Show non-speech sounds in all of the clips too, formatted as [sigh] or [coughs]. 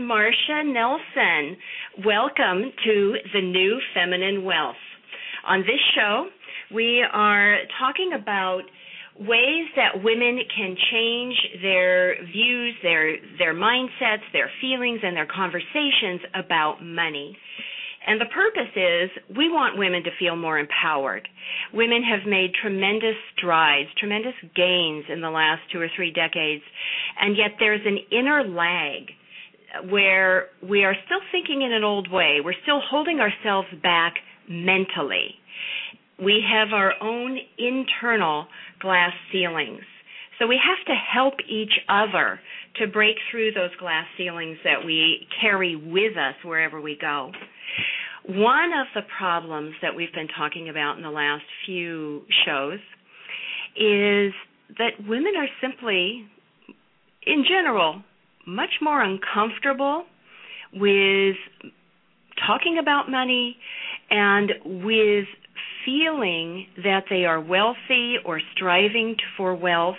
Martia Nelson. Welcome to The New Feminine Wealth. On this show, we are talking about ways that women can change their views, their their mindsets, their feelings and their conversations about money. And the purpose is we want women to feel more empowered. Women have made tremendous strides, tremendous gains in the last two or three decades, and yet there's an inner lag where we are still thinking in an old way. We're still holding ourselves back mentally. We have our own internal glass ceilings. So we have to help each other to break through those glass ceilings that we carry with us wherever we go. One of the problems that we've been talking about in the last few shows is that women are simply, in general, much more uncomfortable with talking about money and with feeling that they are wealthy or striving for wealth.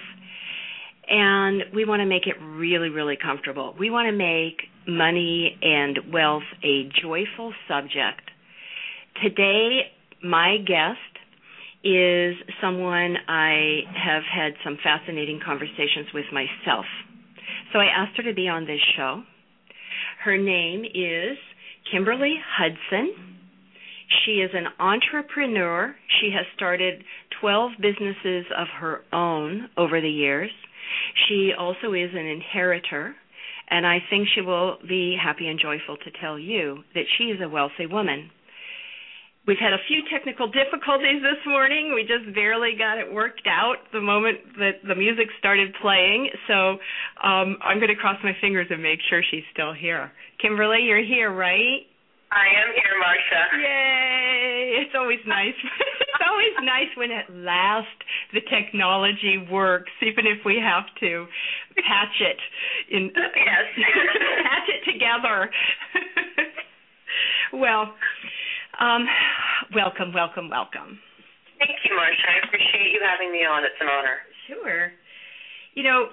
And we want to make it really, really comfortable. We want to make money and wealth a joyful subject. Today, my guest is someone I have had some fascinating conversations with myself. So I asked her to be on this show. Her name is Kimberly Hudson. She is an entrepreneur. She has started 12 businesses of her own over the years. She also is an inheritor and I think she will be happy and joyful to tell you that she is a wealthy woman. We've had a few technical difficulties this morning. We just barely got it worked out the moment that the music started playing. So um, I'm going to cross my fingers and make sure she's still here. Kimberly, you're here, right? I am here, Martia. Yay! It's always nice. [laughs] it's always nice when at last the technology works, even if we have to patch it in [laughs] yes. [laughs] patch it together. well, um, welcome, welcome, welcome. Thank you, Martia. I appreciate you having me on. It's an honor. Sure. You know,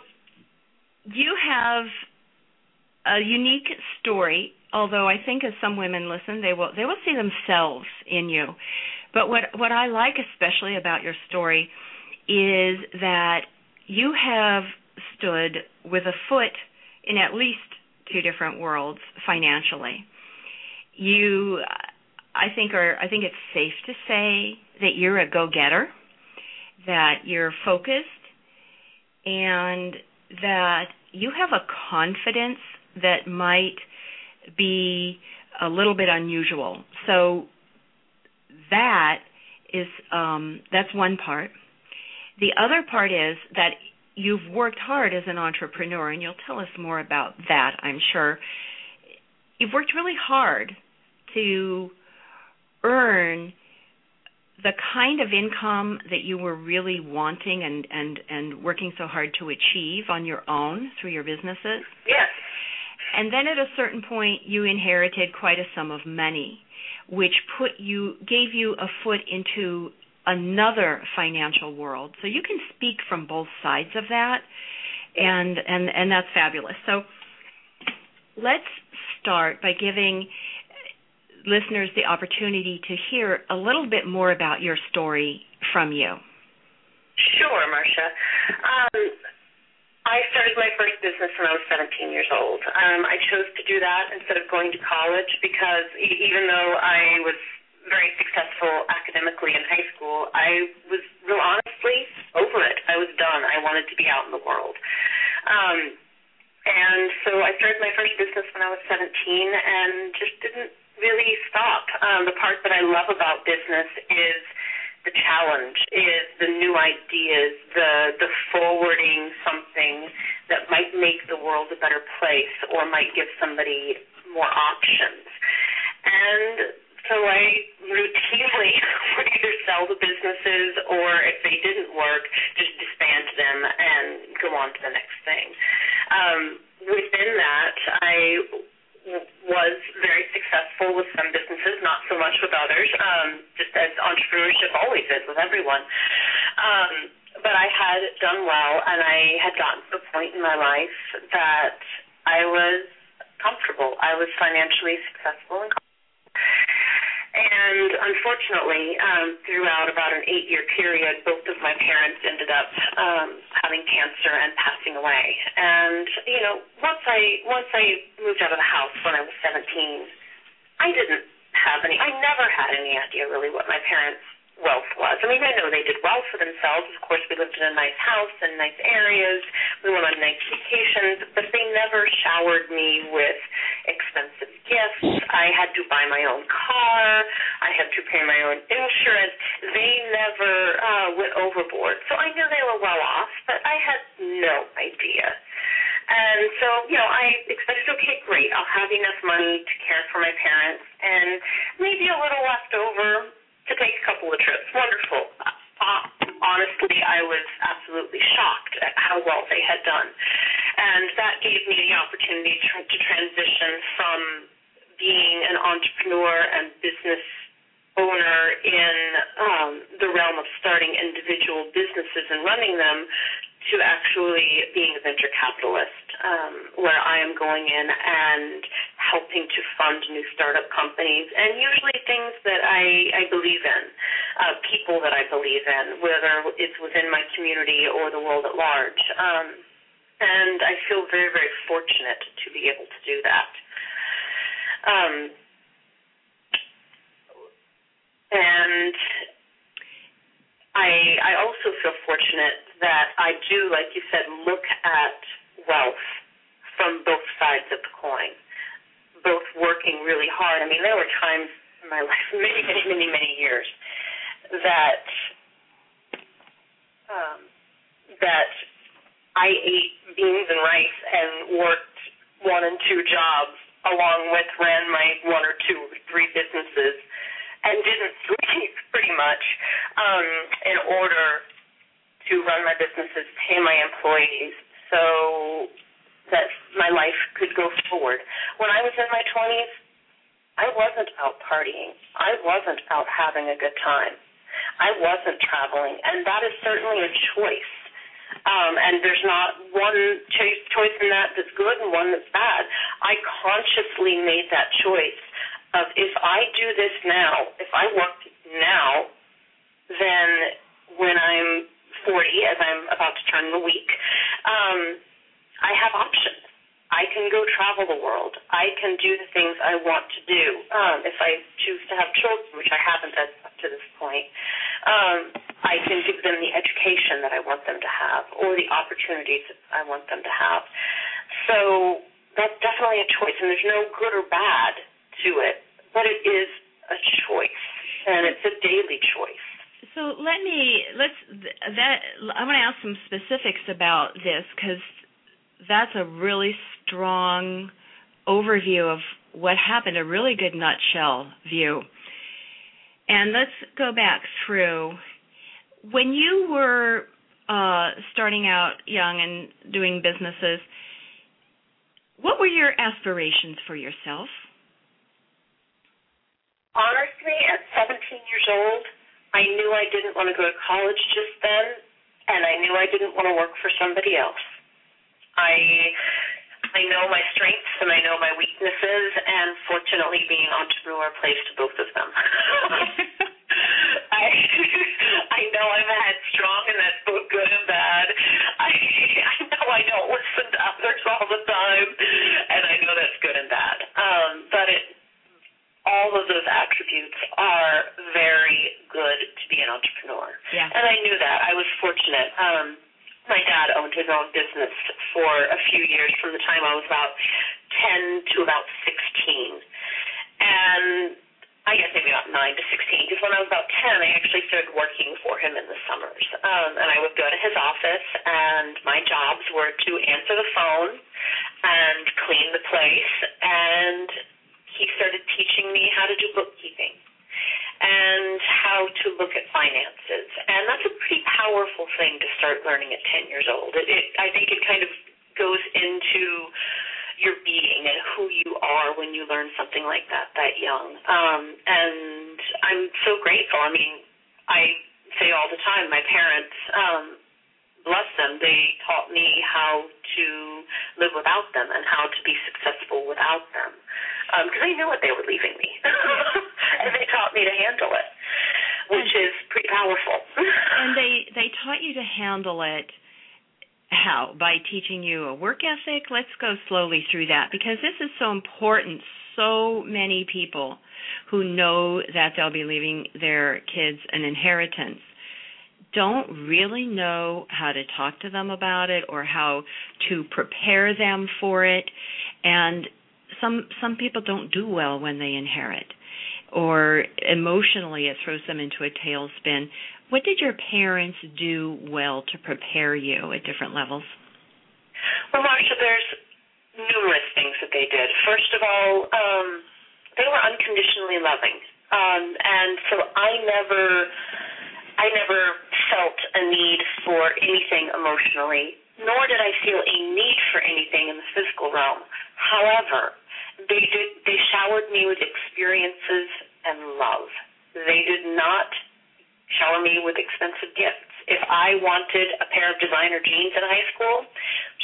you have a unique story although I think as some women listen, they will they will see themselves in you. But what what I like especially about your story is that you have stood with a foot in at least two different worlds financially. You I think are I think it's safe to say that you're a go-getter, that you're focused and that you have a confidence that might be a little bit unusual. So that is um, that's one part. The other part is that you've worked hard as an entrepreneur, and you'll tell us more about that, I'm sure. You've worked really hard to earn the kind of income that you were really wanting and and and working so hard to achieve on your own through your businesses. Yes. And then at a certain point, you inherited quite a sum of money, which put you gave you a foot into another financial world. So you can speak from both sides of that, and and and that's fabulous. So let's start by giving listeners the opportunity to hear a little bit more about your story from you. Sure, Martia. Um, I started my first business when I was 17 years old. Um, I chose to do that instead of going to college because e- even though I was very successful academically in high school, I was real honestly over it. I was done. I wanted to be out in the world. Um, and so I started my first business when I was 17 and just didn't really stop. Um, the part that I love about business is the challenge is the new ideas, the the forwarding something that might make the world a better place or might give somebody more options. and so I routinely [laughs] would either sell the businesses or if they didn't work, just disband them and go on to the next thing. Um, within that, I was very successful with some businesses, not so much with others, um, just as entrepreneurship always is with everyone. Um, but I had done well, and I had gotten to a point in my life that I was comfortable. I was financially successful and and unfortunately, um, throughout about an eight-year period, both of my parents ended up um, having cancer and passing away. And you know, once I once I moved out of the house when I was 17, I didn't have any. I never had any idea really what my parents wealth was. I mean, I know they did well for themselves. Of course, we lived in a nice house and nice areas. We went on nice vacations, but they never showered me with expensive gifts. I had to buy my own car. I had to pay my own insurance. They never uh, went overboard. So I knew they were well off, but I had no idea. And so, you know, I expected, okay, great, I'll have enough money to care for my parents and maybe a little left over to take a couple of trips. Wonderful. Uh, honestly, I was absolutely shocked at how well they had done. And that gave me the opportunity to, to transition from being an entrepreneur and business owner in um, the realm of starting individual businesses and running them to actually being a venture capitalist, um, where I am going in and helping to fund new startup companies, and usually things that I, I believe in, uh, people that I believe in, whether it's within my community or the world at large. Um, and I feel very, very fortunate to be able to do that. Um, and I I also feel fortunate that I do, like you said, look at wealth from both sides of the coin, both working really hard. I mean, there were times in my [laughs] life, many, many, many, many years, that um, that I ate beans and rice and worked one and two jobs along with ran my one or two or three businesses and didn't [laughs] sleep pretty much um, in order to run my businesses, pay my employees, so that my life could go forward. When I was in my 20s, I wasn't out partying. I wasn't out having a good time. I wasn't traveling, and that is certainly a choice. Um, and there's not one choice, choice in that that's good and one that's bad. I consciously made that choice of if I do this now, if I work now, then when I'm 40, as I'm about to turn the week, um, I have options. I can go travel the world. I can do the things I want to do. Um, if I choose to have children, which I haven't up to this point, um, I can give them the education that I want them to have or the opportunities that I want them to have. So that's definitely a choice, and there's no good or bad to it, but it is a choice, and it's a daily choice. So let me let's that I want to ask some specifics about this because that's a really strong overview of what happened, a really good nutshell view. And let's go back through when you were uh, starting out young and doing businesses. What were your aspirations for yourself? Honestly, at 17 years old, I knew I didn't want to go to college just then, and I knew I didn't want to work for somebody else. I I know my strengths and I know my weaknesses, and fortunately, being an entrepreneur plays to both of them. [laughs] I I know I'm headstrong, and that's both good and bad. I I know I don't listen to others all the time, and I know that's good and bad. Um, but it all of those attributes are very good to be an entrepreneur. Yeah. And I knew that. I fortunate. Um, my dad owned his own business for a few years from the time I was about 10 to about 16. And I guess maybe about 9 to 16, because when I was about 10, I actually started working for him in the summers. Um, and I would go to his office, and my jobs were to answer the phone and clean the place and he started teaching me how to do bookkeeping and how to look at finances. And that's a pretty powerful thing to start learning at 10 years old. It, it, I think it kind of goes into your being and who you are when you learn something like that that young. Um, and I'm so grateful. I mean, I say all the time, my parents, um, bless them, they taught me how to live without them and how to be successful without them because um, they knew what they were leaving me, and they taught me to handle it, which and, is pretty powerful. and they they taught you to handle it how by teaching you a work ethic. Let's go slowly through that because this is so important. So many people who know that they'll be leaving their kids an inheritance don't really know how to talk to them about it or how to prepare them for it. And some some people don't do well when they inherit. Or emotionally it throws them into a tailspin. What did your parents do well to prepare you at different levels? Well Martia, there's numerous things that they did first of all um they were unconditionally loving um and so i never i never felt a need for anything emotionally nor did I feel a need for anything in the physical realm. However, they did they showered me with experiences and love. They did not shower me with expensive gifts. If I wanted a pair of designer jeans in high school,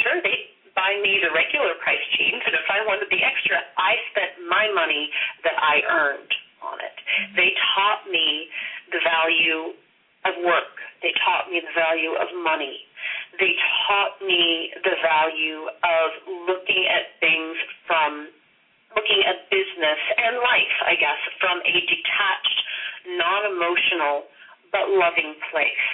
sure they'd buy me the regular price jeans, and if I wanted the extra, I spent my money that I earned on it. They taught me the value of work. They taught me the value of money. They taught me the value of looking at things from looking at business and life, I guess, from a detached, non emotional, but loving place.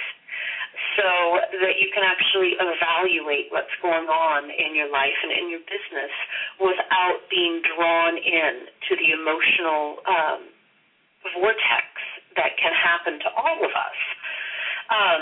So that you can actually evaluate what's going on in your life and in your business without being drawn in to the emotional um, vortex that can happen to all of us. Um,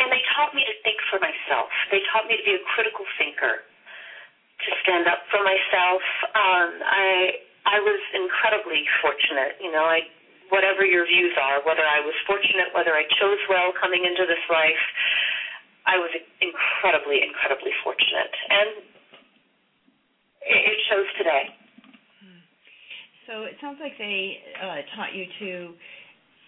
and they taught me to think for myself. They taught me to be a critical thinker to stand up for myself. Um, I I was incredibly fortunate. You know, I whatever your views are, whether I was fortunate, whether I chose well coming into this life, I was incredibly, incredibly fortunate, and it shows today. So it sounds like they uh, taught you to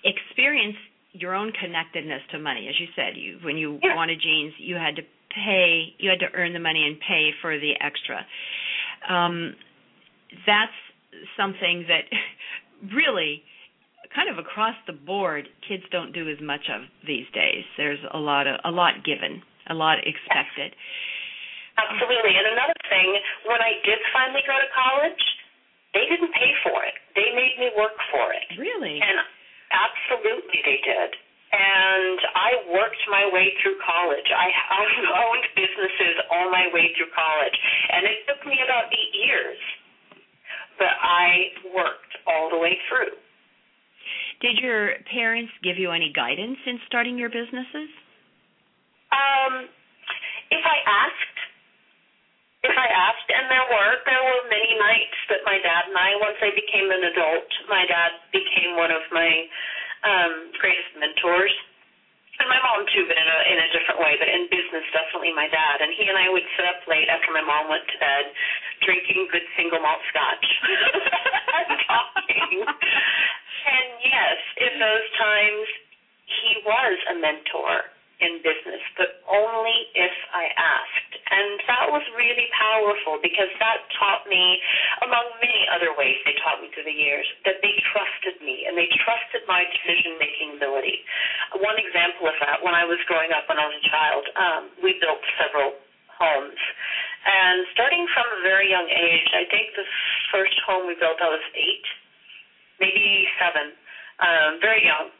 experience your own connectedness to money. As you said, you when you yeah. wanted jeans, you had to pay you had to earn the money and pay for the extra um that's something that [laughs] really kind of across the board kids don't do as much of these days. There's a lot of a lot given a lot expected. Absolutely. And another thing when i did finally go to college they didn't pay for it. They made me work for it. Really? And absolutely they did. And I worked my way through college. I, I [laughs] owned businesses all my way through college, and it took me about eight years, but I worked all the way through. Did your parents give you any guidance in starting your businesses? Um, if I asked, if I asked, and there were there were many nights that my dad and I, once I became an adult, my dad became one of my um, greatest mentors. And my mom too, but in a in a different way. But in business, definitely my dad. And he and I would sit up late after my mom went to bed, drinking good single malt scotch [laughs] and talking. Yes, in those times, he was a mentor in business, but only if I asked. And that was really powerful because that taught me, among many other ways they taught me through the years, that they trusted me and they trusted my decision making ability. One example of that, when I was growing up, when I was a child, um, we built several homes. And starting from a very young age, I think the first home we built, I was eight, maybe seven, um, very young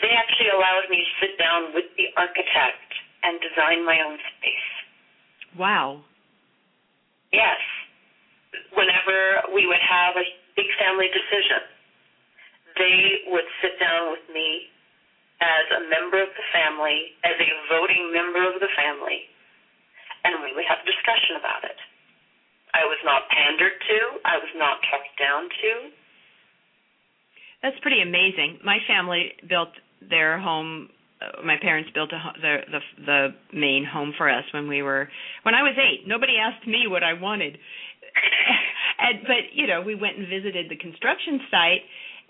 they actually allowed me to sit down with the architect and design my own space. Wow. Yes. Whenever we would have a big family decision, they would sit down with me as a member of the family, as a voting member of the family, and we would have a discussion about it. I was not pandered to. I was not talked down to. That's pretty amazing. My family built their home. Uh, my parents built a, the the the main home for us when we were when I was eight. Nobody asked me what I wanted, [coughs] and but you know we went and visited the construction site,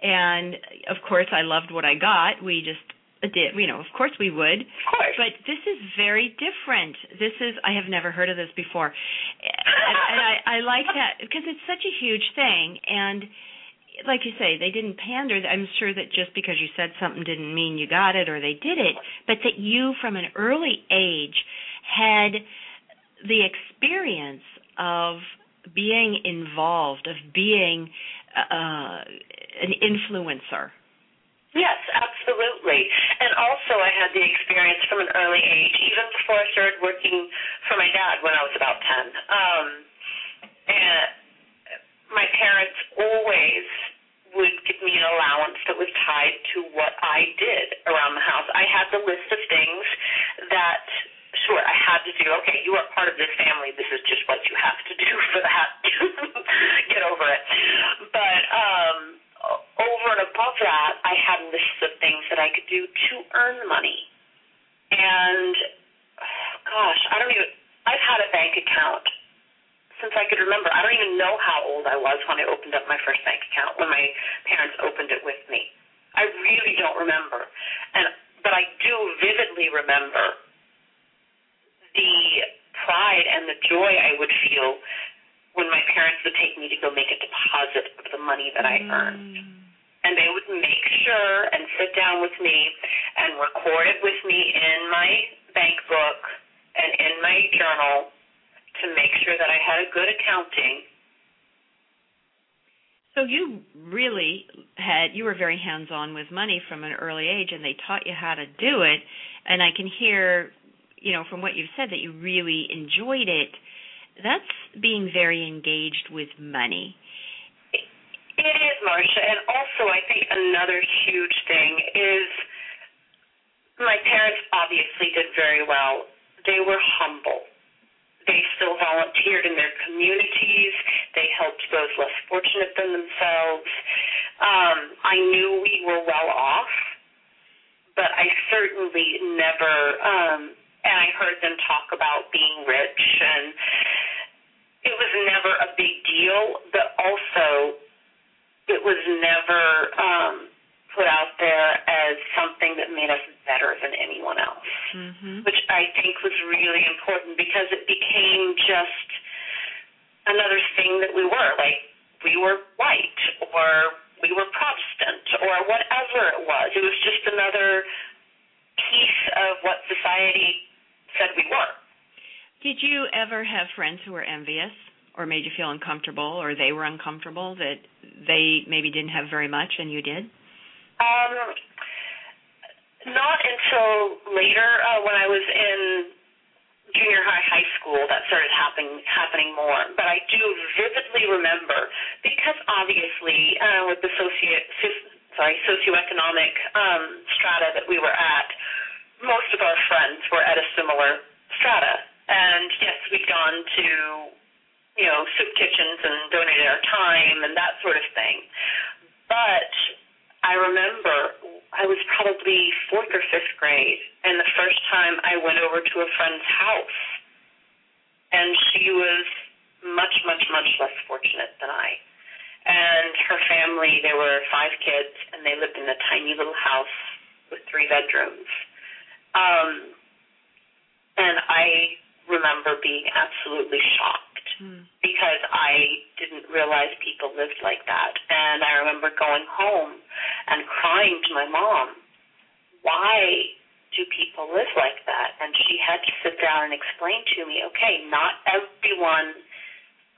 and of course I loved what I got. We just did you know of course we would of course. but this is very different this is i have never heard of this before and, and i i like that because it's such a huge thing and like you say they didn't pander i'm sure that just because you said something didn't mean you got it or they did it but that you from an early age had the experience of being involved of being uh an influencer Yes, absolutely. And also, I had the experience from an early age, even before I started working for my dad when I was about 10. Um, and my parents always would give me an allowance that was tied to what I did around the house. I had the list of things that, sure, I had to do. Okay, you are part of this family. This is just what you have to do [laughs] for that. [laughs] Get over it. But, um, over and above that, I had lists of things that I could do to earn money. And [sighs] gosh, I don't even I've had a bank account since I could remember. I don't even know how old I was when I opened up my first bank account when my parents opened it with me. I really don't remember. And but I do vividly remember the pride and the joy I would feel when my parents would take me to go make a deposit of the money that I earned. Mm. And they would make sure and sit down with me and record it with me in my bank book and in my journal to make sure that I had a good accounting. So you really had you were very hands-on with money from an early age and they taught you how to do it and I can hear you know from what you've said that you really enjoyed it that's being very engaged with money. It is, Martia, and also I think another huge thing is my parents obviously did very well. They were humble. They still volunteered in their communities. They helped those less fortunate than themselves. Um, I knew we were well off, but I certainly never, um, and I heard them talk about being rich and it was never a big deal, but also it was never um, put out there as something that made us better than anyone else, mm-hmm. which I think was really important because it became just another thing that we were. Like we were white or we were Protestant or whatever it was. It was just another piece of what society said we were. Did you ever have friends who were envious or made you feel uncomfortable or they were uncomfortable that they maybe didn't have very much and you did? Um, not until later uh, when I was in junior high, high school that started happening happening more. But I do vividly remember because obviously uh, with the socio sorry socioeconomic um, strata that we were at, most of our friends were at a similar strata and yes, we'd gone to, you know, soup kitchens and donated our time and that sort of thing. But I remember I was probably fourth or fifth grade, and the first time I went over to a friend's house, and she was much, much, much less fortunate than I. And her family, there were five kids, and they lived in a tiny little house with three bedrooms. Um, and I remember being absolutely shocked mm. because I didn't realize people lived like that. And I remember going home and crying to my mom, why do people live like that? And she had to sit down and explain to me, okay, not everyone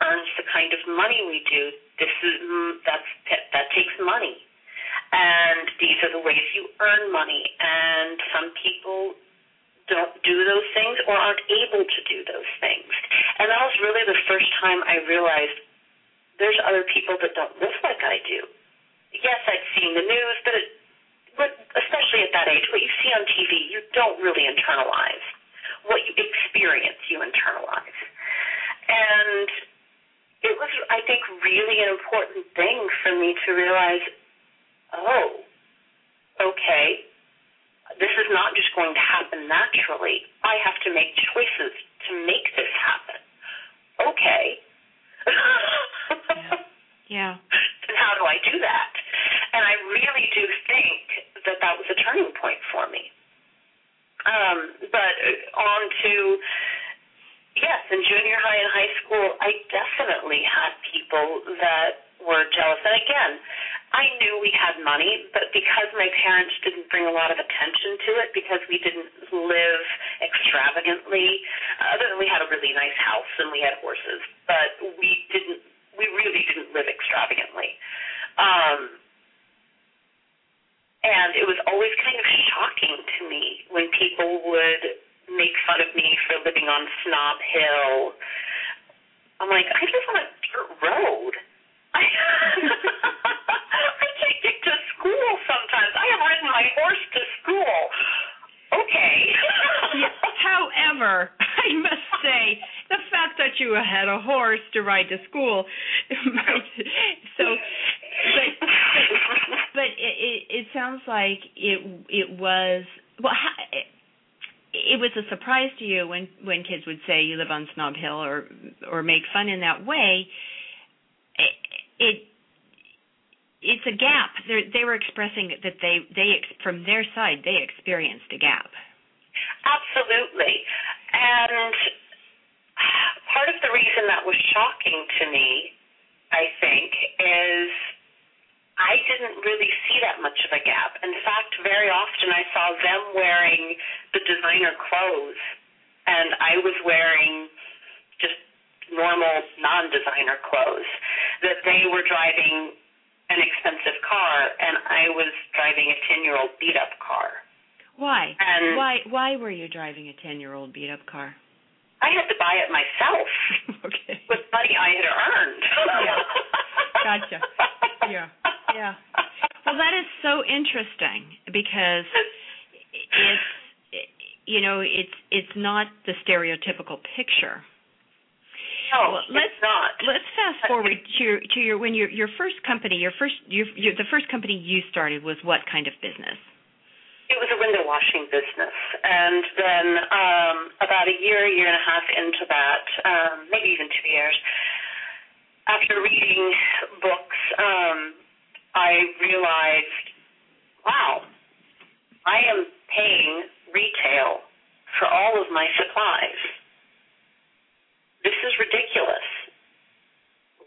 earns the kind of money we do. This is mm, that's that takes money. And these are the ways you earn money. And some people don't do those things or aren't able to do those things. And that was really the first time I realized there's other people that don't live like I do. Yes, I'd seen the news, but it, but especially at that age, what you see on TV, you don't really internalize. What you experience, you internalize. And it was, I think, really an important thing for me to realize, oh, okay, this is not just going to happen naturally. I have to make choices to make this happen. Okay. [laughs] yeah. [laughs] yeah. And how do I do that? And I really do think that that was a turning point for me. Um, but on to yes, in junior high and high school, I definitely had people that were jealous. And again, I knew we had money, but because my parents didn't bring a lot of attention to it, because we didn't live extravagantly, other than we had a really nice house and we had horses, but we didn't, we really didn't live extravagantly. Um, and it was always kind of shocking to me when people would make fun of me for living on Snob Hill. I'm like, I live on a dirt road. I, I can't get to school sometimes. I have ridden my horse to school. Okay. yeah, however, [laughs] I must say the fact that you had a horse to ride to school, [laughs] so, but but it, it, it sounds like it it was well. it was a surprise to you when when kids would say you live on Snob Hill or or make fun in that way. It, it it's a gap. They're, they were expressing that they they from their side they experienced a gap. And part of the reason that was shocking to me, I think, is I didn't really see that much of a gap. In fact, very often I saw them wearing the designer clothes, and I was wearing just normal non-designer clothes. That they were driving an expensive car, and I was driving a ten-year-old beat-up car. Why? Why? Were you driving a ten-year-old beat-up car? I had to buy it myself. [laughs] okay. With money I had earned. yeah. [laughs] Gotcha. Yeah. Yeah. Well, that is so interesting because it's you know it's it's not the stereotypical picture. No, well, let's it's not. Let's fast forward to your to your when your your first company, your first your, your the first company you started was what kind of business? Washing business, and then um, about a year, year and a half into that, um, maybe even two years, after reading books um, I realized, wow, I am paying retail for all of my supplies. This is ridiculous.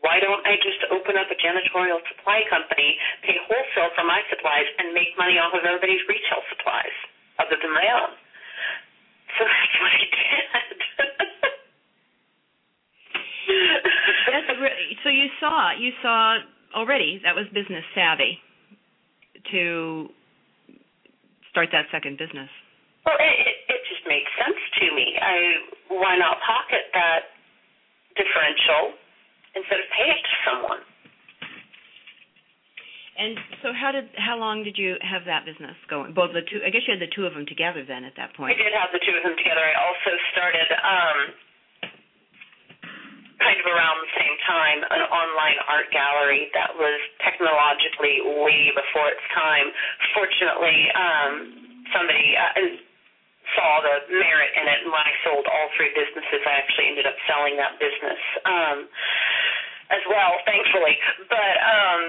Why don't I just open up a janitorial supply company, pay wholesale for my supplies, and make money off of everybody's retail supplies, other than my own? So [laughs] that's what I did. that's really, so you saw you saw already that was business savvy to start that second business. Well, it, it just made sense to me. I why not pocket that differential instead of pay it to someone? And so, how did how long did you have that business going? Both the two, I guess you had the two of them together then at that point. I did have the two of them together. I also started um, kind of around the same time an online art gallery that was technologically way before its time. Fortunately, um, somebody uh, saw the merit in it, and when I sold all three businesses, I actually ended up selling that business um, as well, thankfully. But um,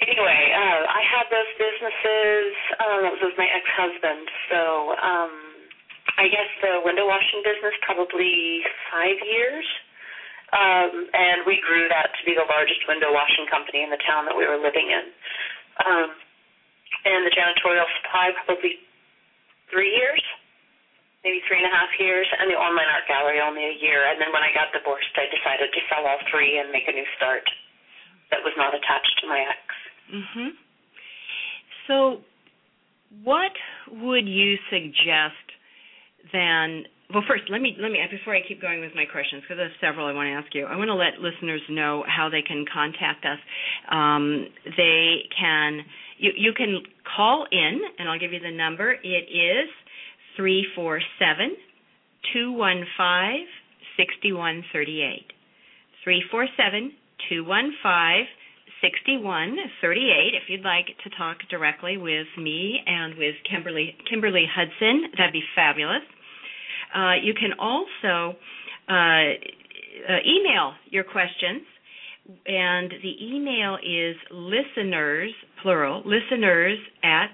anyway, uh, I had those businesses. Um, it was with my ex-husband, so. Um, I guess the window washing business probably five years. Um, and we grew that to be the largest window washing company in the town that we were living in. Um, and the janitorial supply probably three years, maybe three and a half years, and the online art gallery only a year. And then when I got divorced, I decided to sell all three and make a new start that was not attached to my ex. Mhm. So, what would you suggest then well, first, let me let me before I keep going with my questions because there's several I want to ask you. I want to let listeners know how they can contact us. Um, they can you you can call in, and I'll give you the number. It is three four seven two one five sixty one thirty eight. 347 215 6138 if you'd like to talk directly with me and with Kimberly Kimberly Hudson. That'd be fabulous. Uh, you can also uh, uh, email your questions, and the email is listeners, plural, listeners at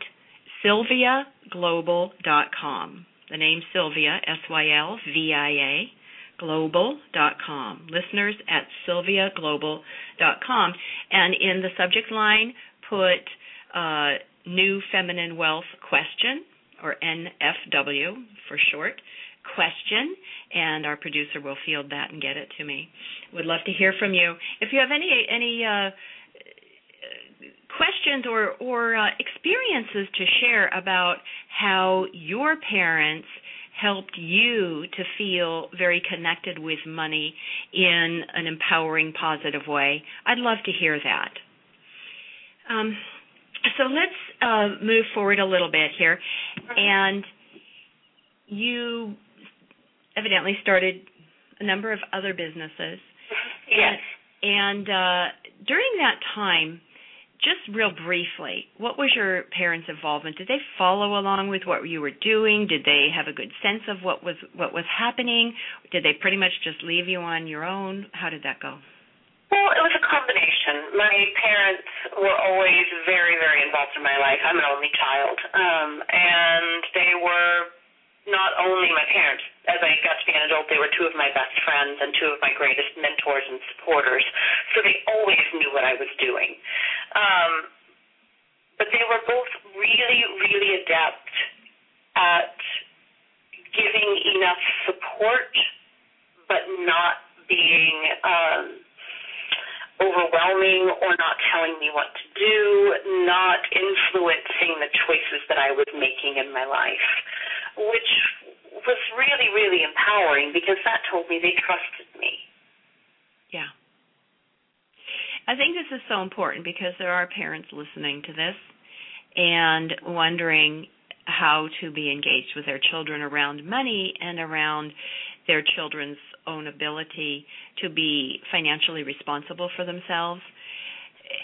sylviaglobal.com. The name Sylvia, S Y L V I A global.com. Listeners at sylviaglobal.com. And in the subject line, put uh, New Feminine Wealth Question, or NFW for short, question, and our producer will field that and get it to me. Would love to hear from you. If you have any any uh, questions or or uh, experiences to share about how your parents helped you to feel very connected with money in an empowering, positive way. I'd love to hear that. Um, so let's uh, move forward a little bit here. And you evidently started a number of other businesses. Yes. And, and uh, during that time, just real briefly, what was your parents' involvement? Did they follow along with what you were doing? Did they have a good sense of what was what was happening? Did they pretty much just leave you on your own? How did that go? Well, it was a combination. My parents were always very, very involved in my life. I'm an only child, um, and they were not only my parents. As I got to be an adult, they were two of my best friends and two of my greatest mentors and supporters. So they always knew what I was doing. Um, but they were both really, really adept at giving enough support, but not being um, overwhelming or not telling me what to do, not influencing the choices that I was making in my life which was really, really empowering because that told me they trusted me. Yeah. I think this is so important because there are parents listening to this and wondering how to be engaged with their children around money and around their children's own ability to be financially responsible for themselves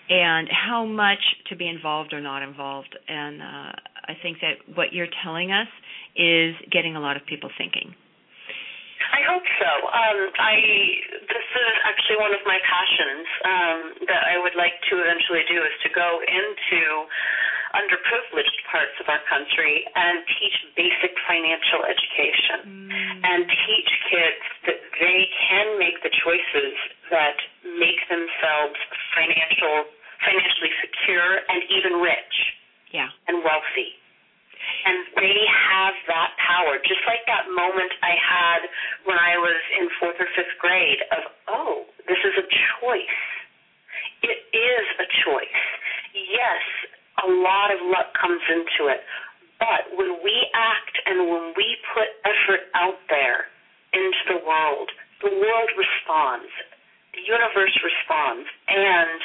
and how much to be involved or not involved and uh, I think that what you're telling us is getting a lot of people thinking. I hope so. Um, I this is actually one of my passions um, that I would like to eventually do is to go into underprivileged parts of our country and teach basic financial education mm. and teach kids that they can make the choices that make themselves financial financially secure and even rich yeah. and wealthy and they have that power. Just like that moment I had when I was in fourth or fifth grade of, oh, this is a choice. It is a choice. Yes, a lot of luck comes into it. But when we act and when we put effort out there into the world, the world responds. The universe responds. And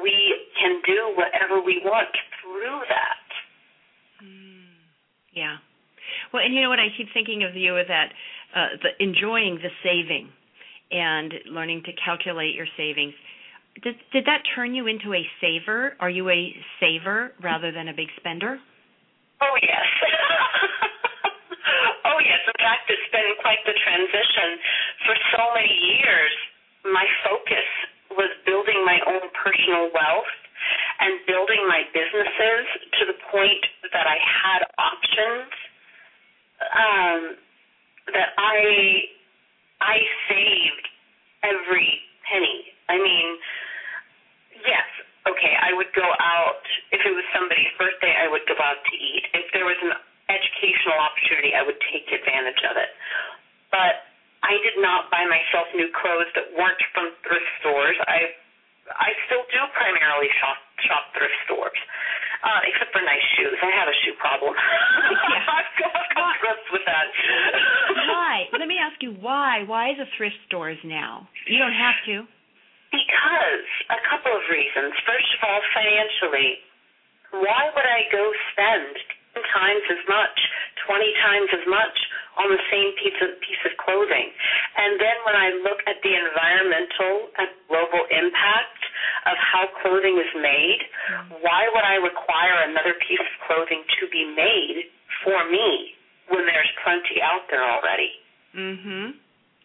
we can do whatever we want through that. Yeah. Well, and you know what? I keep thinking of you with that, uh, the enjoying the saving and learning to calculate your savings. Did, did that turn you into a saver? Are you a saver rather than a big spender? Oh, yes. [laughs] oh, yes. In fact, it's been quite the transition. For so many years, my focus was building my own personal wealth and building my businesses to the point that I had options um, that I I saved every penny. I mean, yes, okay, I would go out if it was somebody's birthday, I would go out to eat. If there was an educational opportunity, I would take advantage of it. But I did not buy myself new clothes that weren't from thrift stores. I I still do primarily shop shop thrift stores, uh, except for nice shoes. I have a shoe problem. [laughs] Yeah. [laughs] I've got thrift with that. [laughs] why? Let me ask you why. Why the thrift stores now? You don't have to. Because a couple of reasons. First of all, financially, why would I go spend ten times as much, twenty times as much, on the same piece of piece of clothing. And then when I look at the environmental and global impact of how clothing is made, why would I require another piece of clothing to be made for me when there's plenty out there already? Mhm.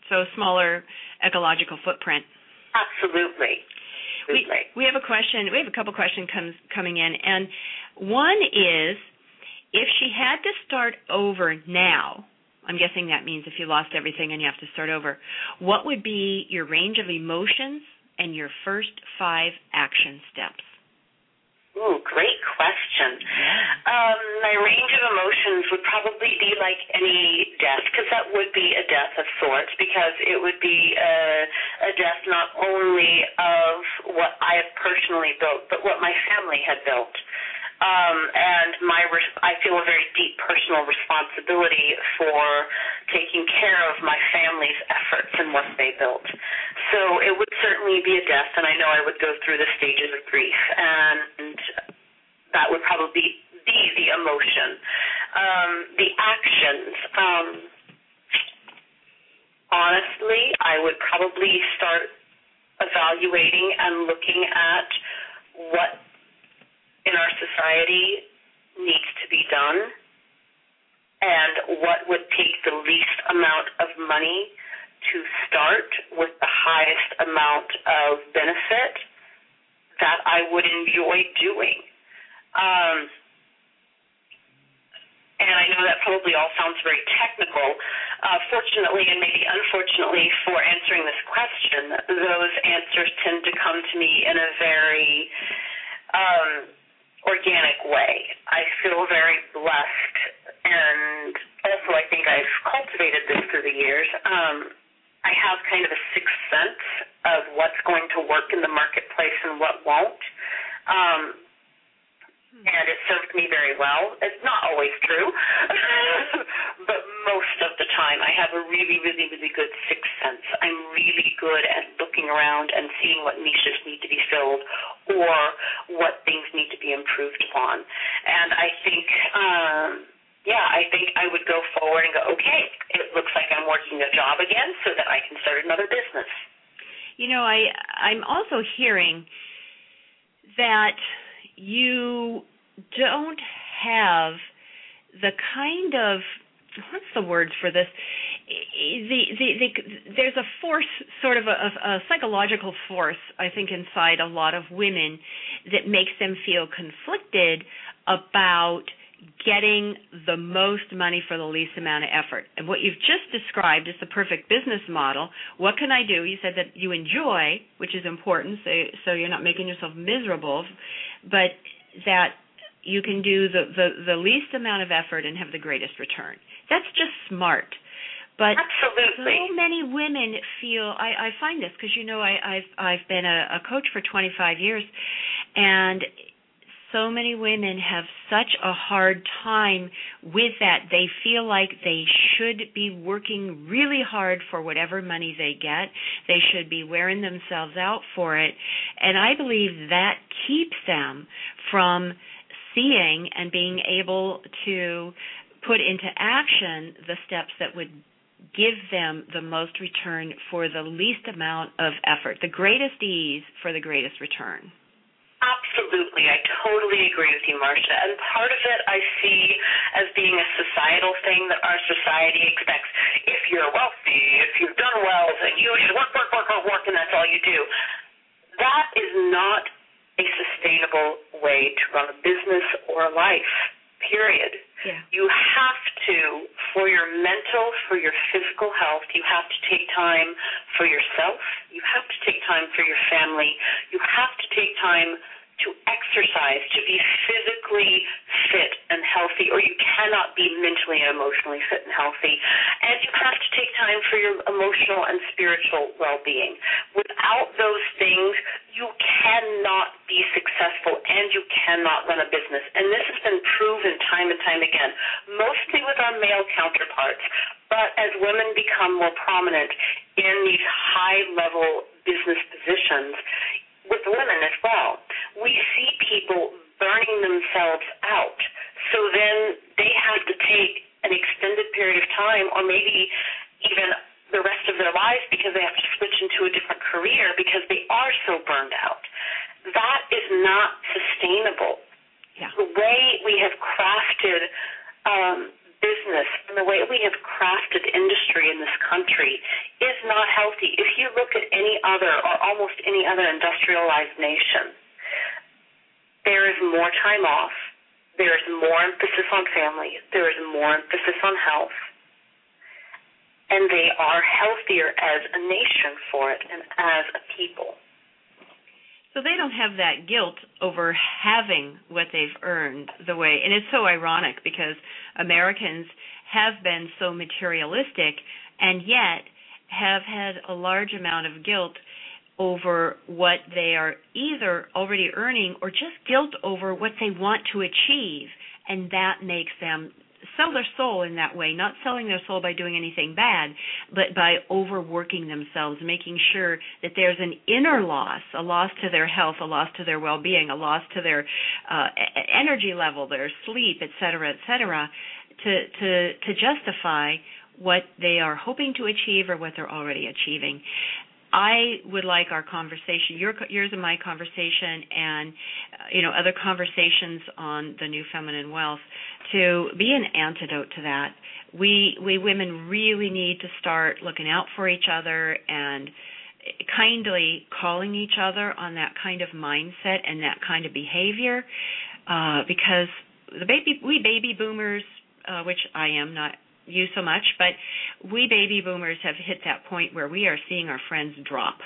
So smaller ecological footprint. Absolutely. We, we have a question. We have a couple questions comes coming in, and one is if she had to start over now. I'm guessing that means if you lost everything and you have to start over. What would be your range of emotions and your first five action steps? Ooh, great question. Um, my range of emotions would probably be like any death, because that would be a death of sorts, because it would be a, a death not only of what I have personally built, but what my family had built. Um, and my res- I feel a very deep personal responsibility for taking care of my family's efforts and what they built. So it would certainly be a death, and I know I would go through the stages of grief, and that would probably be the emotion. Um, the actions. Um, honestly, I would probably start evaluating and looking at what in our society needs to be done and what would take the least amount of money to start with the highest amount of benefit that I would enjoy doing. Um, and I know that probably all sounds very technical. Uh, fortunately, and maybe unfortunately for answering this question, those answers tend to come to me in a very um, organic way. I feel very blessed, and also I think I've cultivated this through the years. Um, I have kind of a sixth sense of what's going to work in the marketplace and what won't. Um, and it served me very well. It's not always true, [laughs] but most of the time I have a really, really, really good sixth sense. I'm really good at looking around and seeing what niches need to be filled or what things need to be improved upon. And I think, um, yeah, I think I would go forward and go, okay, it looks like I'm working a job again so that I can start another business. You know, I I'm also hearing that you don't have the kind of what's the words for this? The, the, the there's a force sort of a, a psychological force i think inside a lot of women that makes them feel conflicted about getting the most money for the least amount of effort. And what you've just described is the perfect business model. What can I do? You said that you enjoy, which is important, so so you're not making yourself miserable, but that you can do the, the, the least amount of effort and have the greatest return. That's just smart. But Absolutely. so many women feel I, I find this because you know I, I've I've been a, a coach for 25 years, and so many women have such a hard time with that. They feel like they should be working really hard for whatever money they get. They should be wearing themselves out for it. And I believe that keeps them from seeing and being able to put into action the steps that would give them the most return for the least amount of effort, the greatest ease for the greatest return. Absolutely. I totally agree with you, Martia. And part of it I see as being a societal thing that our society expects. If you're wealthy, if you've done well, then you should work, work, work, work, work, and that's all you do. That is not a sustainable way to run a business or a life, period. Yeah. You have to, for your mental, for your physical health, you have to take time for yourself. You have to take time for your family. You have to take time to exercise, to be physically fit and healthy, or you cannot be mentally and emotionally fit and healthy. And you have to take time for your emotional and spiritual well being. Without those things, you cannot be successful and you cannot run a business. And this has been proven time and time again, mostly with our male counterparts. But as women become more prominent in these high level business positions, with women as well, we see people burning themselves out. So then they have to take an extended period of time, or maybe even the rest of their lives because they have to switch into a different career because they are so burned out. That is not sustainable. Yeah. The way we have crafted um, business and the way we have crafted industry in this country is not healthy. If you look at any other or almost any other industrialized nation, there is more time off, there is more emphasis on family, there is more emphasis on health, and they are healthier as a nation for it and as a people. So they don't have that guilt over having what they've earned the way, and it's so ironic because Americans have been so materialistic and yet have had a large amount of guilt over what they are either already earning or just guilt over what they want to achieve and that makes them sell their soul in that way, not selling their soul by doing anything bad, but by overworking themselves, making sure that there's an inner loss, a loss to their health, a loss to their well-being, a loss to their uh, energy level, their sleep, et cetera, et cetera, to to to justify what they are hoping to achieve or what they're already achieving. I would like our conversation, your, yours and my conversation, and uh, you know other conversations on the new feminine wealth, to be an antidote to that. We we women really need to start looking out for each other and kindly calling each other on that kind of mindset and that kind of behavior, uh, because the baby we baby boomers, uh, which I am not you so much, but we baby boomers have hit that point where we are seeing our friends drop.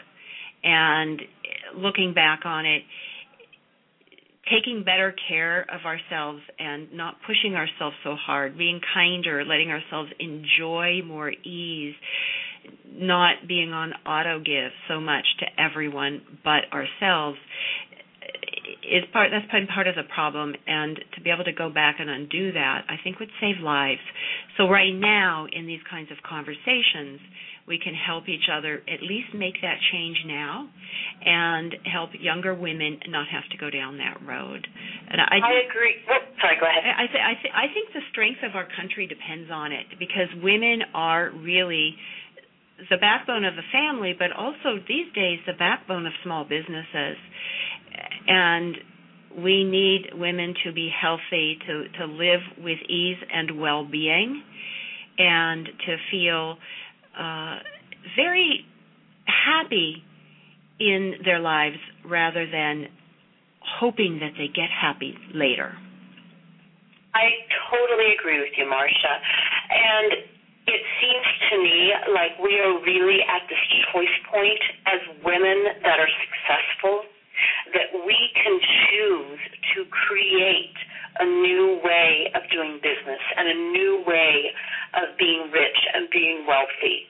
And looking back on it, taking better care of ourselves and not pushing ourselves so hard, being kinder, letting ourselves enjoy more ease, not being on auto give so much to everyone but ourselves is part that's been part of the problem and to be able to go back and undo that i think would save lives. So right now in these kinds of conversations we can help each other at least make that change now and help younger women not have to go down that road. And i, I agree. Oh, sorry go ahead. I th- I, th- I think the strength of our country depends on it because women are really the backbone of the family, but also these days the backbone of small businesses and we need women to be healthy, to, to live with ease and well being, and to feel uh, very happy in their lives rather than hoping that they get happy later. I totally agree with you, Martia. And it seems to me like we are really at this choice point as women that are successful that we can choose to create a new way of doing business and a new way of being rich and being wealthy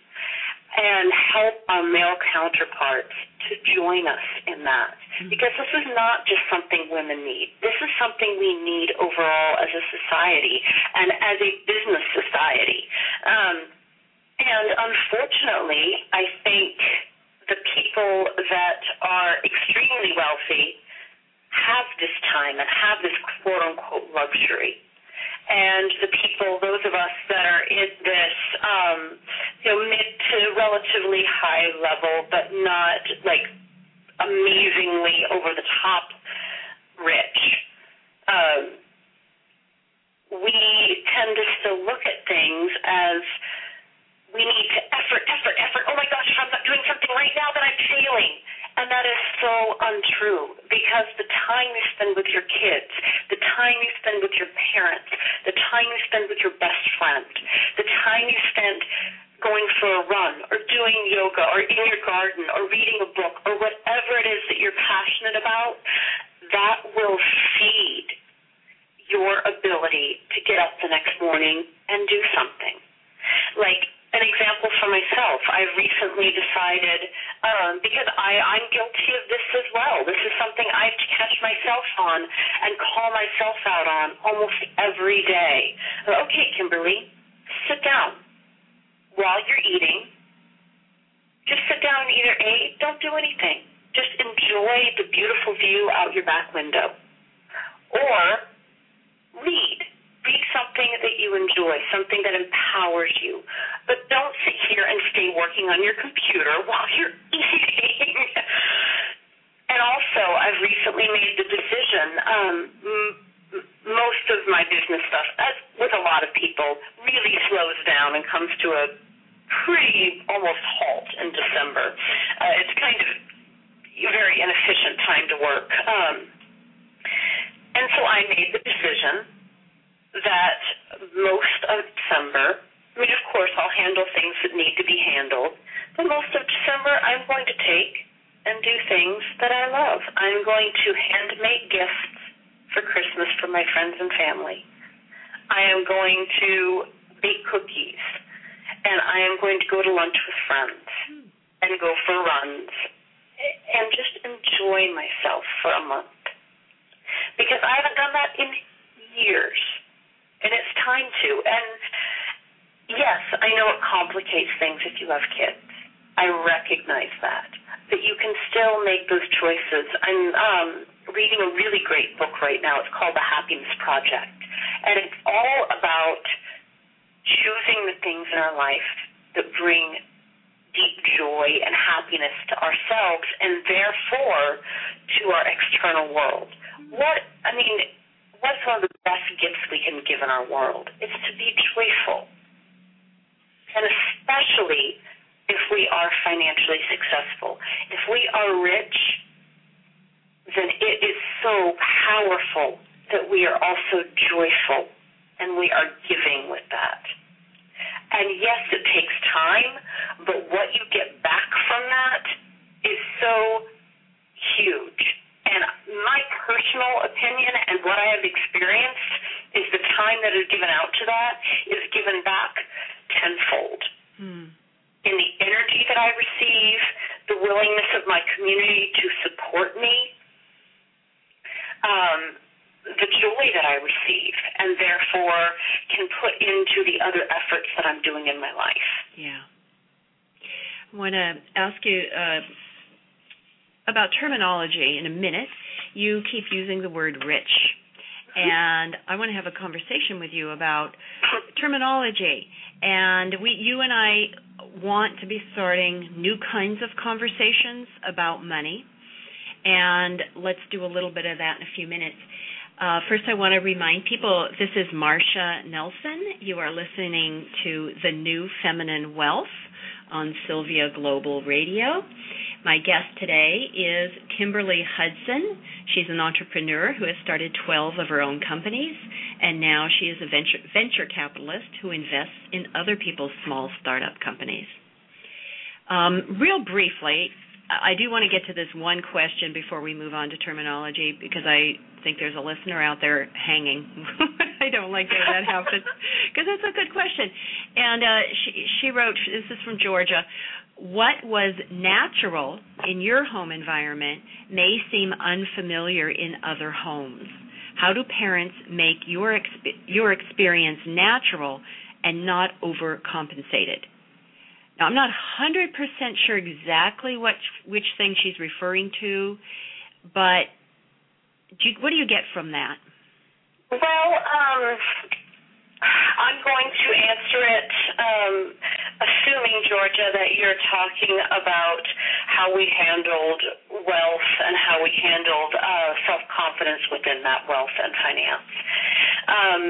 and help our male counterparts to join us in that. Mm-hmm. Because this is not just something women need. This is something we need overall as a society and as a business society. Um, and unfortunately, I think the people that are extremely wealthy have this time and have this quote unquote luxury. And the people, those of us that are in this, um, you know, mid to relatively high level, but not like amazingly over the top rich, um, we tend to still look at things as we need to effort, effort, effort. Oh my gosh, if I'm not doing something right now, then I'm failing. And that is so untrue because the time you spend with your kids, the time you spend with your parents, the time you spend with your best friend, the time you spend going for a run or doing yoga or in your garden or reading a book or whatever it is that you're passionate about, that will feed your ability to get up the next morning and do something. Like an example for myself. I've recently decided, um, because I, I'm guilty of this as well. This is something I have to catch myself on and call myself out on almost every day. Okay, Kimberly, sit down. While you're eating, just sit down and either A, don't do anything. Just enjoy the beautiful view out your back window. Or something that you enjoy, something that empowers you. But don't sit here and stay working on your computer [laughs] while you're eating. and also, I've recently made the decision. Um, m- most of my business stuff, as with a lot of people, really slows down and comes to a pretty almost halt in December. Uh, it's kind of a very inefficient time to work. Um, and so I made the decision that most of December, I mean, of course, I'll handle things that need to be handled, but most of December I'm going to take and do things that I love. I'm going to hand make gifts for Christmas for my friends and family. I am going to bake cookies, and I am going to go to lunch with friends and go for runs and just enjoy myself for a month. Because I haven't done that in years, and it's time to. And yes, I know it complicates things if you have kids. I recognize that. But you can still make those choices. I'm um, reading a really great book right now. It's called The Happiness Project. And it's all about choosing the things in our life that bring deep joy and happiness to ourselves and therefore to our external world. What, I mean, what's one of the best gifts we can give in our world? It's to be joyful. And especially if we are financially successful. If we are rich, then it is so powerful that we are also joyful and we are giving with that. And yes, it takes time, but what you get back from that is so huge. My personal opinion and what I have experienced is the time that is given out to that is given back tenfold. Hmm. In the energy that I receive, the willingness of my community to support me, um, the joy that I receive and therefore can put into the other efforts that I'm doing in my life. Yeah. I want to ask you uh, about terminology in a minute. You keep using the word rich. And I want to have a conversation with you about terminology. And we, you and I want to be starting new kinds of conversations about money. And let's do a little bit of that in a few minutes. Uh, first, I want to remind people this is Martia Nelson. You are listening to The New Feminine Wealth on Sylvia Global Radio. My guest today is Kimberly Hudson. She's an entrepreneur who has started 12 of her own companies, and now she is a venture, venture capitalist who invests in other people's small startup companies. Um, real briefly, I do want to get to this one question before we move on to terminology because I think there's a listener out there hanging. [laughs] I don't like that that happens [laughs] because that's a good question. And uh, she she wrote this is from Georgia. What was natural in your home environment may seem unfamiliar in other homes. How do parents make your exp- your experience natural and not overcompensated? Now, I'm not 100% sure exactly what which thing she's referring to, but do you, what do you get from that? Well, um, I'm going to answer it um, assuming, Georgia, that you're talking about how we handled wealth and how we handled uh, self confidence within that wealth and finance. Um,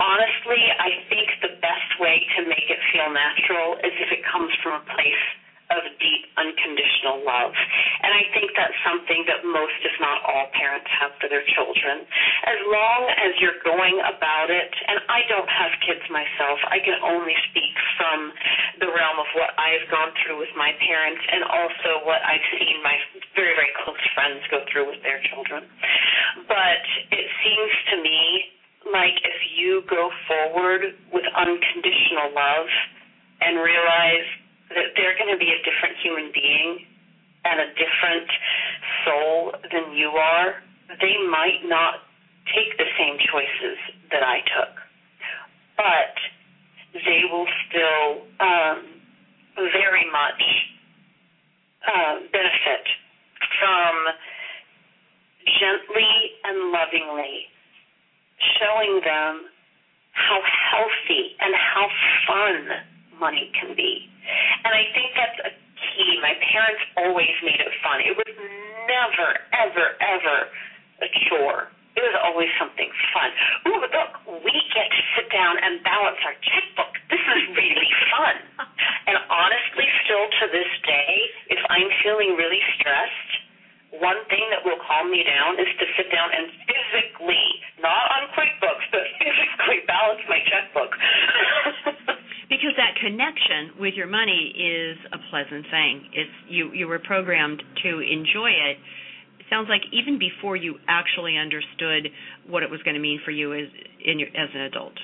honestly, I think the best way to make it feel natural is if it comes from a place of deep unconditional love. And I think that's something that most, if not all, parents have for their children. As long as you're going about it, and I don't have kids myself, I can only speak from the realm of what I've gone through with my parents and also what I've seen my very, very close friends go through with their children. But it seems to me like if you go forward with unconditional love and realize they're going to be a different human being and a different soul than you are, they might not take the same choices that I took. But they will still um, very much uh, benefit from gently and lovingly showing them how healthy and how fun money can be. And I think that's a key. My parents always made it fun. It was never, ever, ever a chore. It was always something fun. Ooh, look, we get to sit down and balance our checkbook. This is really fun. [laughs] And honestly, still to this day, if I'm feeling really stressed, one thing that will calm me down is to sit down and physically, not on QuickBooks, but physically balance my checkbook. Because that connection with your money is a pleasant thing. It's you you were programmed to enjoy it. It sounds like even before you actually understood what it was going to mean for you as in your, as an adult.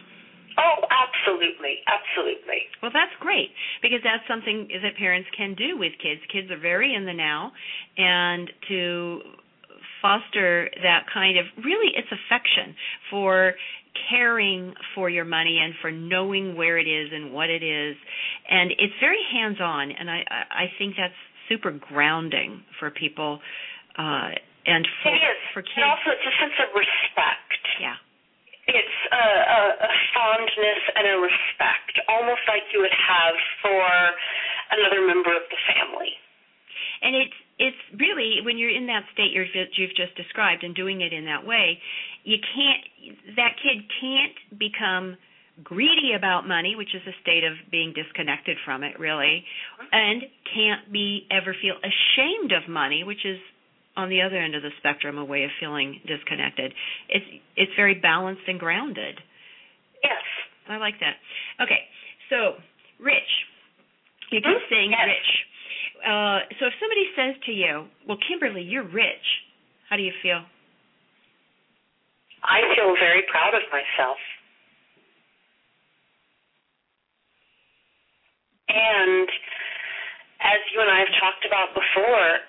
Oh, absolutely, absolutely. Well, that's great because that's something that parents can do with kids. Kids are very in the now, and to foster that kind of really it's affection for caring for your money and for knowing where it is and what it is and it's very hands on and i i think that's super grounding for people uh and for it is. for kids and also it's a sense of respect yeah it's a, a, a fondness and a respect, almost like you would have for another member of the family. And it's it's really when you're in that state you're, you've just described and doing it in that way, you can't that kid can't become greedy about money, which is a state of being disconnected from it, really, and can't be ever feel ashamed of money, which is on the other end of the spectrum a way of feeling disconnected. It's it's very balanced and grounded. Yes. I like that. Okay. So, Rich, you're just Mhm. saying Yes. rich. Uh, so if somebody says to you, "Well, Kimberly, you're rich," how do you feel? I feel very proud of myself. And as you and I have talked about before,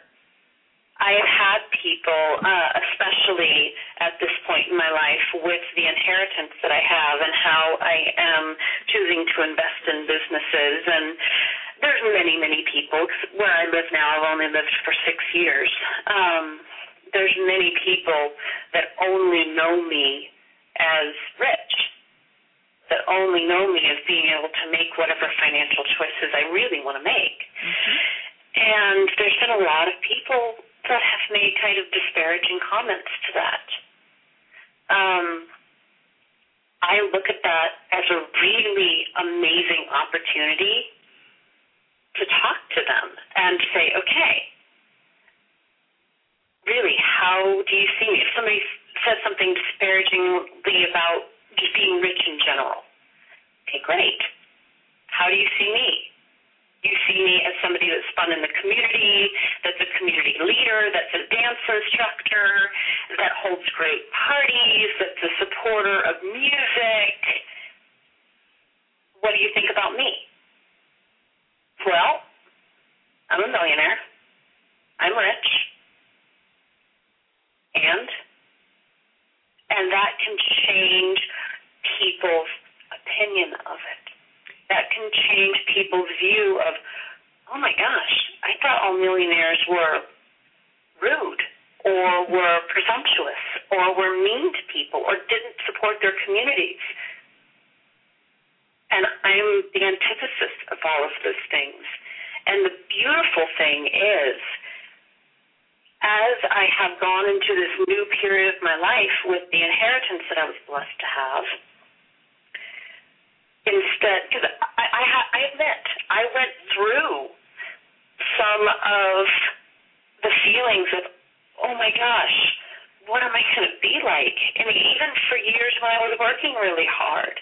I have had people, uh, especially at this point in my life, with the inheritance that I have and how I am choosing to invest in businesses. And there's many, many people. Where I live now, I've only lived for six years. Um, there's many people that only know me as rich, that only know me as being able to make whatever financial choices I really want to make. And there's been a lot of people that have made kind of disparaging comments to that. Um, I look at that as a really amazing opportunity to talk to them and say, okay, really, how do you see me? If somebody says something disparagingly about just being rich in general, okay, great. How do you see me? You see me as somebody that's fun in the community, that's a community leader, that's a dance instructor, that holds great parties, that's a supporter of music. What do you think about me? Well, I'm a millionaire. I'm rich. And and that can change people's opinion of it that can change people's view of, oh my gosh, I thought all millionaires were rude or were presumptuous or were mean to people or didn't support their communities. And I'm the antithesis of all of those things. And the beautiful thing is, as I have gone into this new period of my life with the inheritance that I was blessed to have, instead, because I, I, I admit I went through some of the feelings of, oh my gosh, what am I going to be like? Mean, even for years when I was working really hard,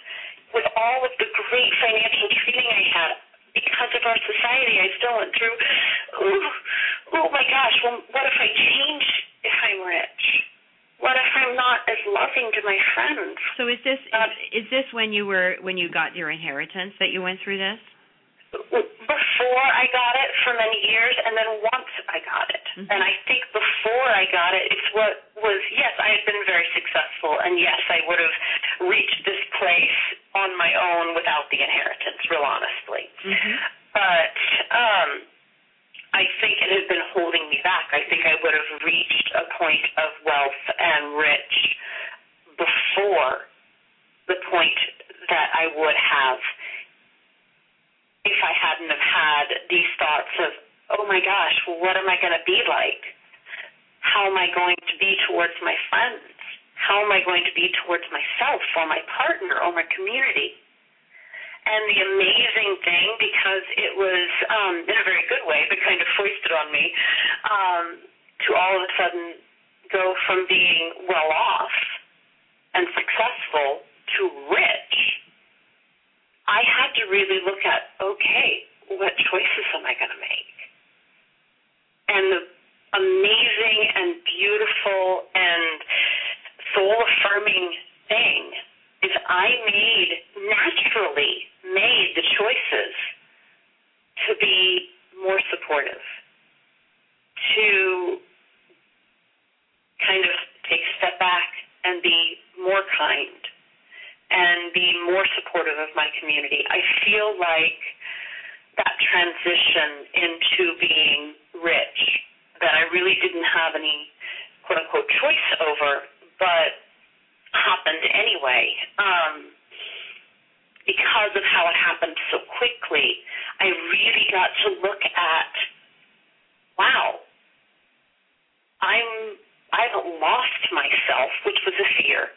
with all of the great financial training I had, because of our society, I still went through, ooh, oh my gosh, well, what if I change if I'm rich? What if I'm not as loving to my friends? So is this Uh, is this when you were when you got your inheritance that you went through this? Before I got it for many years, and then once I got it. Mhm. And I think before I got it, it's what was yes, I had been very successful, and yes, I would have reached this place on my own without the inheritance, real honestly. Mm-hmm. But um, I think it had been holding me back. I think I would have reached a point of wealth and rich before the point that I would have if I hadn't have had these thoughts of, oh my gosh, well, what am I going to be like? How am I going to be towards my friends? How am I going to be towards myself or my partner or my community? And the amazing thing, because it was um, in a very good way, but kind of foisted on me, um, to all of a sudden go from being well off and successful to rich, I had to really look at okay, what choices am I going to make? And the amazing and beautiful and soul affirming thing is I made naturally made the choices to be more supportive, to kind of take a step back and be more kind and be more supportive of my community. I feel like that transition into being rich that I really didn't have any quote unquote choice over, but happened anyway. Um, because of how it happened so quickly, I really got to look at, wow, I'm I've lost myself, which was a fear.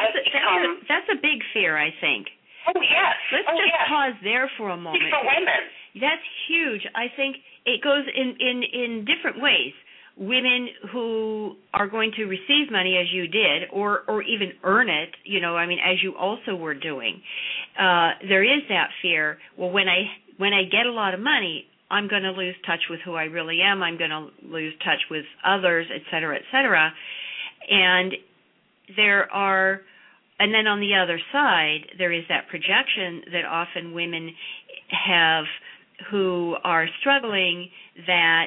I've that's, become, a, that's a big fear, I think. Oh yes. Let's oh, just yes. pause there for a moment. For women. That's huge. I think it goes in in in different ways. Women who are going to receive money as you did, or or even earn it, you know, I mean, as you also were doing, uh, there is that fear. Well, when I when I get a lot of money, I'm going to lose touch with who I really am. I'm going to lose touch with others, et cetera, et cetera. And there are, and then on the other side, there is that projection that often women have who are struggling that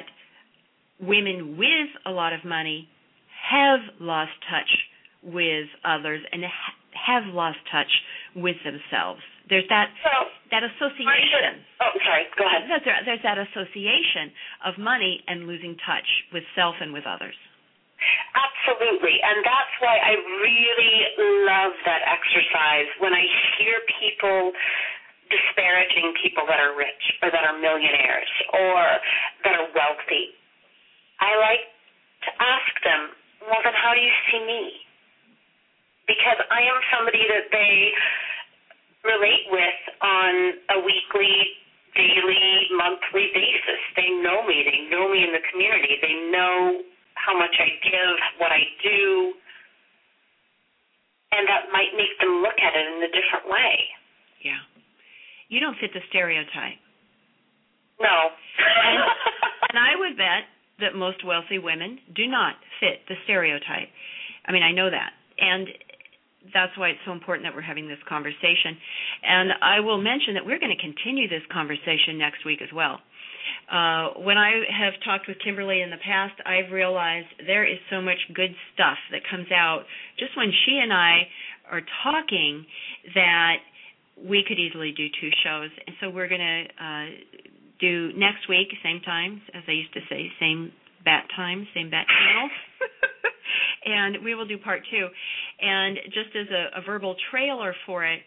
women with a lot of money have lost touch with others and have lost touch with themselves. There's that well, that association. Oh, sorry. Go ahead. There's that association of money and losing touch with self and with others. Absolutely. And that's why I really love that exercise when I hear people disparaging people that are rich or that are millionaires or that are wealthy. I like to ask them, well, then how do you see me? Because I am somebody that they relate with on a weekly, daily, monthly basis. They know me. They know me in the community. They know how much I give, what I do, and that might make them look at it in a different way. Yeah. You don't fit the stereotype. No. and, [laughs] and I would bet that most wealthy women do not fit the stereotype. I mean, I know that. And that's why it's so important that we're having this conversation. And I will mention that we're going to continue this conversation next week as well. Uh, when I have talked with Kimberly in the past, I've realized there is so much good stuff that comes out just when she and I are talking that we could easily do two shows. And so we're going to uh, do next week, same times, as I used to say, same bat time, same bat channel. And we will do part two. And just as a, a verbal trailer for it,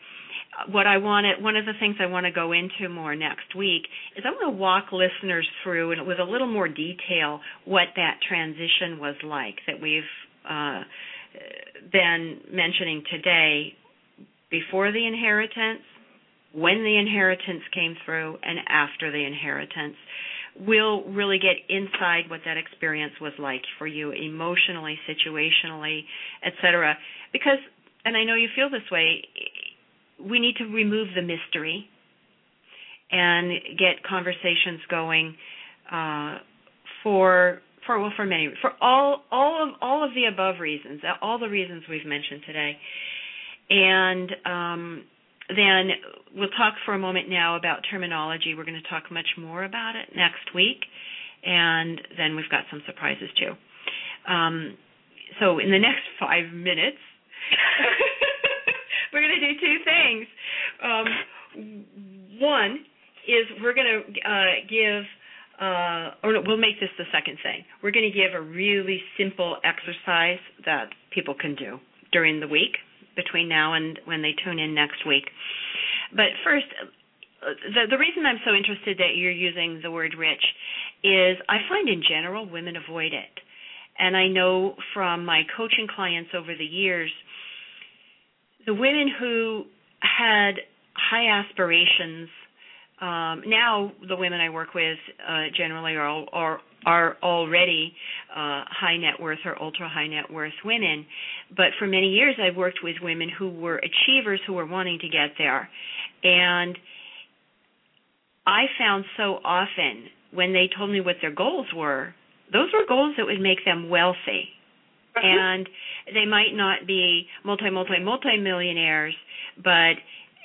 what I want to, one of the things I want to go into more next week is I want to walk listeners through and with a little more detail what that transition was like that we've uh, been mentioning today before the inheritance, when the inheritance came through, and after the inheritance we'll really get inside what that experience was like for you emotionally, situationally, etc. Because and I know you feel this way, we need to remove the mystery and get conversations going uh, for for well for many for all all of all of the above reasons, all the reasons we've mentioned today. And um, then we'll talk for a moment now about terminology. We're going to talk much more about it next week, and then we've got some surprises too. Um, so in the next five minutes, [laughs] we're going to do two things. Um, one is we're going to uh, give, uh, or no, we'll make this the second thing. We're going to give a really simple exercise that people can do during the week between now and when they tune in next week. But first, the the reason I'm so interested that you're using the word rich is I find in general women avoid it. And I know from my coaching clients over the years, the women who had high aspirations, um, now the women I work with uh, generally are, are are already uh, high net worth or ultra high net worth women. But for many years, I've worked with women who were achievers who were wanting to get there, and I found so often when they told me what their goals were, those were goals that would make them wealthy. Mm-hmm. And they might not be multi multi multi millionaires, but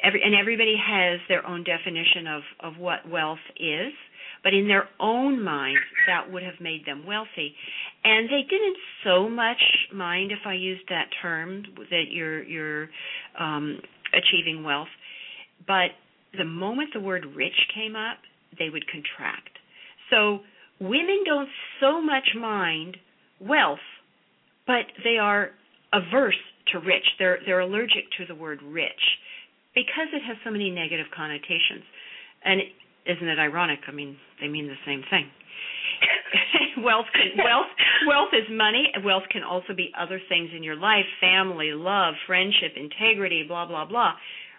every and everybody has their own definition of of what wealth is but in their own minds that would have made them wealthy. And they didn't so much mind if i used that term that you're you're um achieving wealth but the moment the word rich came up they would contract. So women don't so much mind wealth but they are averse to rich. They're they're allergic to the word rich because it has so many negative connotations. And isn't it ironic? I mean, they mean the same thing. [laughs] wealth can wealth wealth is money. Wealth can also be other things in your life: family, love, friendship, integrity, blah blah blah.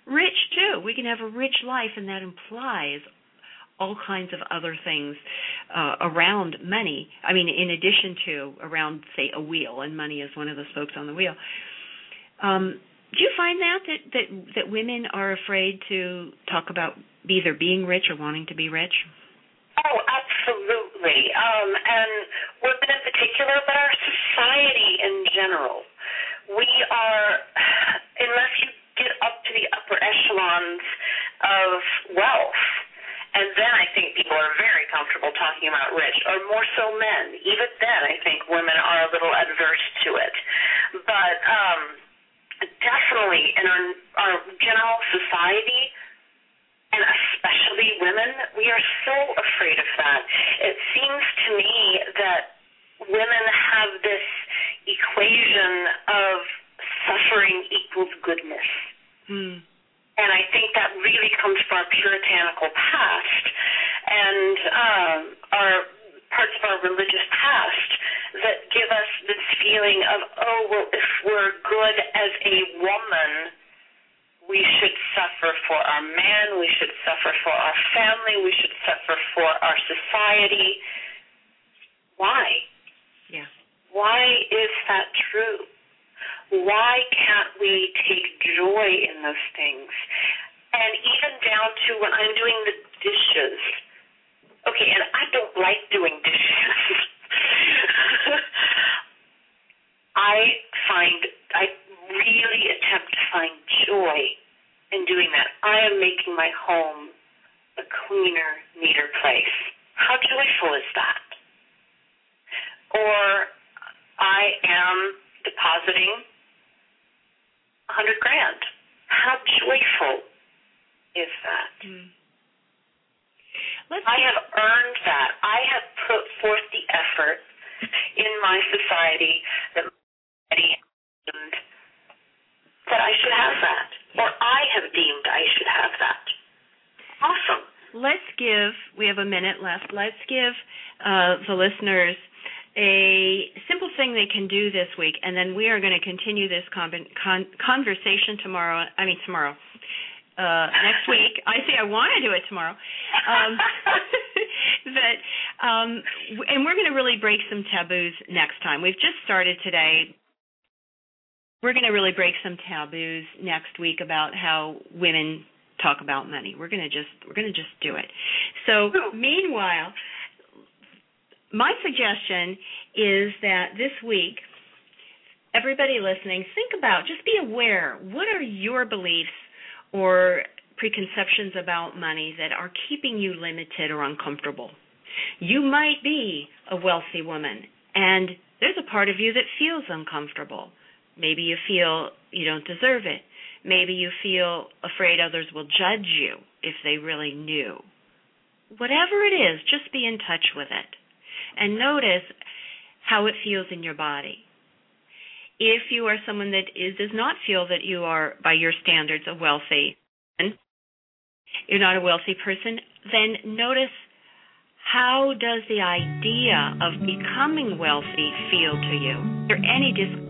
Rich too. We can have a rich life, and that implies all kinds of other things uh, around money. I mean, in addition to around, say, a wheel, and money is one of the spokes on the wheel. Um, do you find that that that that women are afraid to talk about either being rich or wanting to be rich? Oh, absolutely. Um, and women in particular, but our society in general. We are, unless you get up to the upper echelons of wealth, and then I think people are very comfortable talking about rich, or more so men. Even then, I think women are a little adverse to it. But um, definitely in our, our general society, and especially women, we are so afraid of that. It seems to me that women have this equation of suffering equals goodness. Hmm. And I think that really comes from our puritanical past and um, our parts of our religious past that give us this feeling of, oh, well, if we're good as a woman, we should suffer for our man, we should suffer for our family, we should suffer for our society. Why? Yeah. Why is that true? Why can't we take joy in those things? And even down to when I'm doing the dishes. Okay, and I don't like doing dishes. [laughs] I find I really attempt to find joy in doing that. I am making my home a cleaner, neater place. How joyful is that? Or I am depositing a hundred grand. How joyful is that? Mm. I have earned that. I have put forth the effort in my society that that I should have that, or I have deemed I should have that. Awesome. Let's give. We have a minute left. Let's give uh, the listeners a simple thing they can do this week, and then we are going to continue this con- con- conversation tomorrow. I mean tomorrow. Uh, next week. I say I want to do it tomorrow. Um, [laughs] that um, and we're going to really break some taboos next time. We've just started today. We're going to really break some taboos next week about how women talk about money. We're going to just we're going to just do it. So meanwhile, my suggestion is that this week everybody listening think about just be aware what are your beliefs or preconceptions about money that are keeping you limited or uncomfortable. You might be a wealthy woman, and there's a part of you that feels uncomfortable. Maybe you feel you don't deserve it. Maybe you feel afraid others will judge you if they really knew. Whatever it is, just be in touch with it and notice how it feels in your body. If you are someone that is, does not feel that you are, by your standards, a wealthy, person, you're not a wealthy person, then notice how does the idea of becoming wealthy feel to you? Is there any discomfort?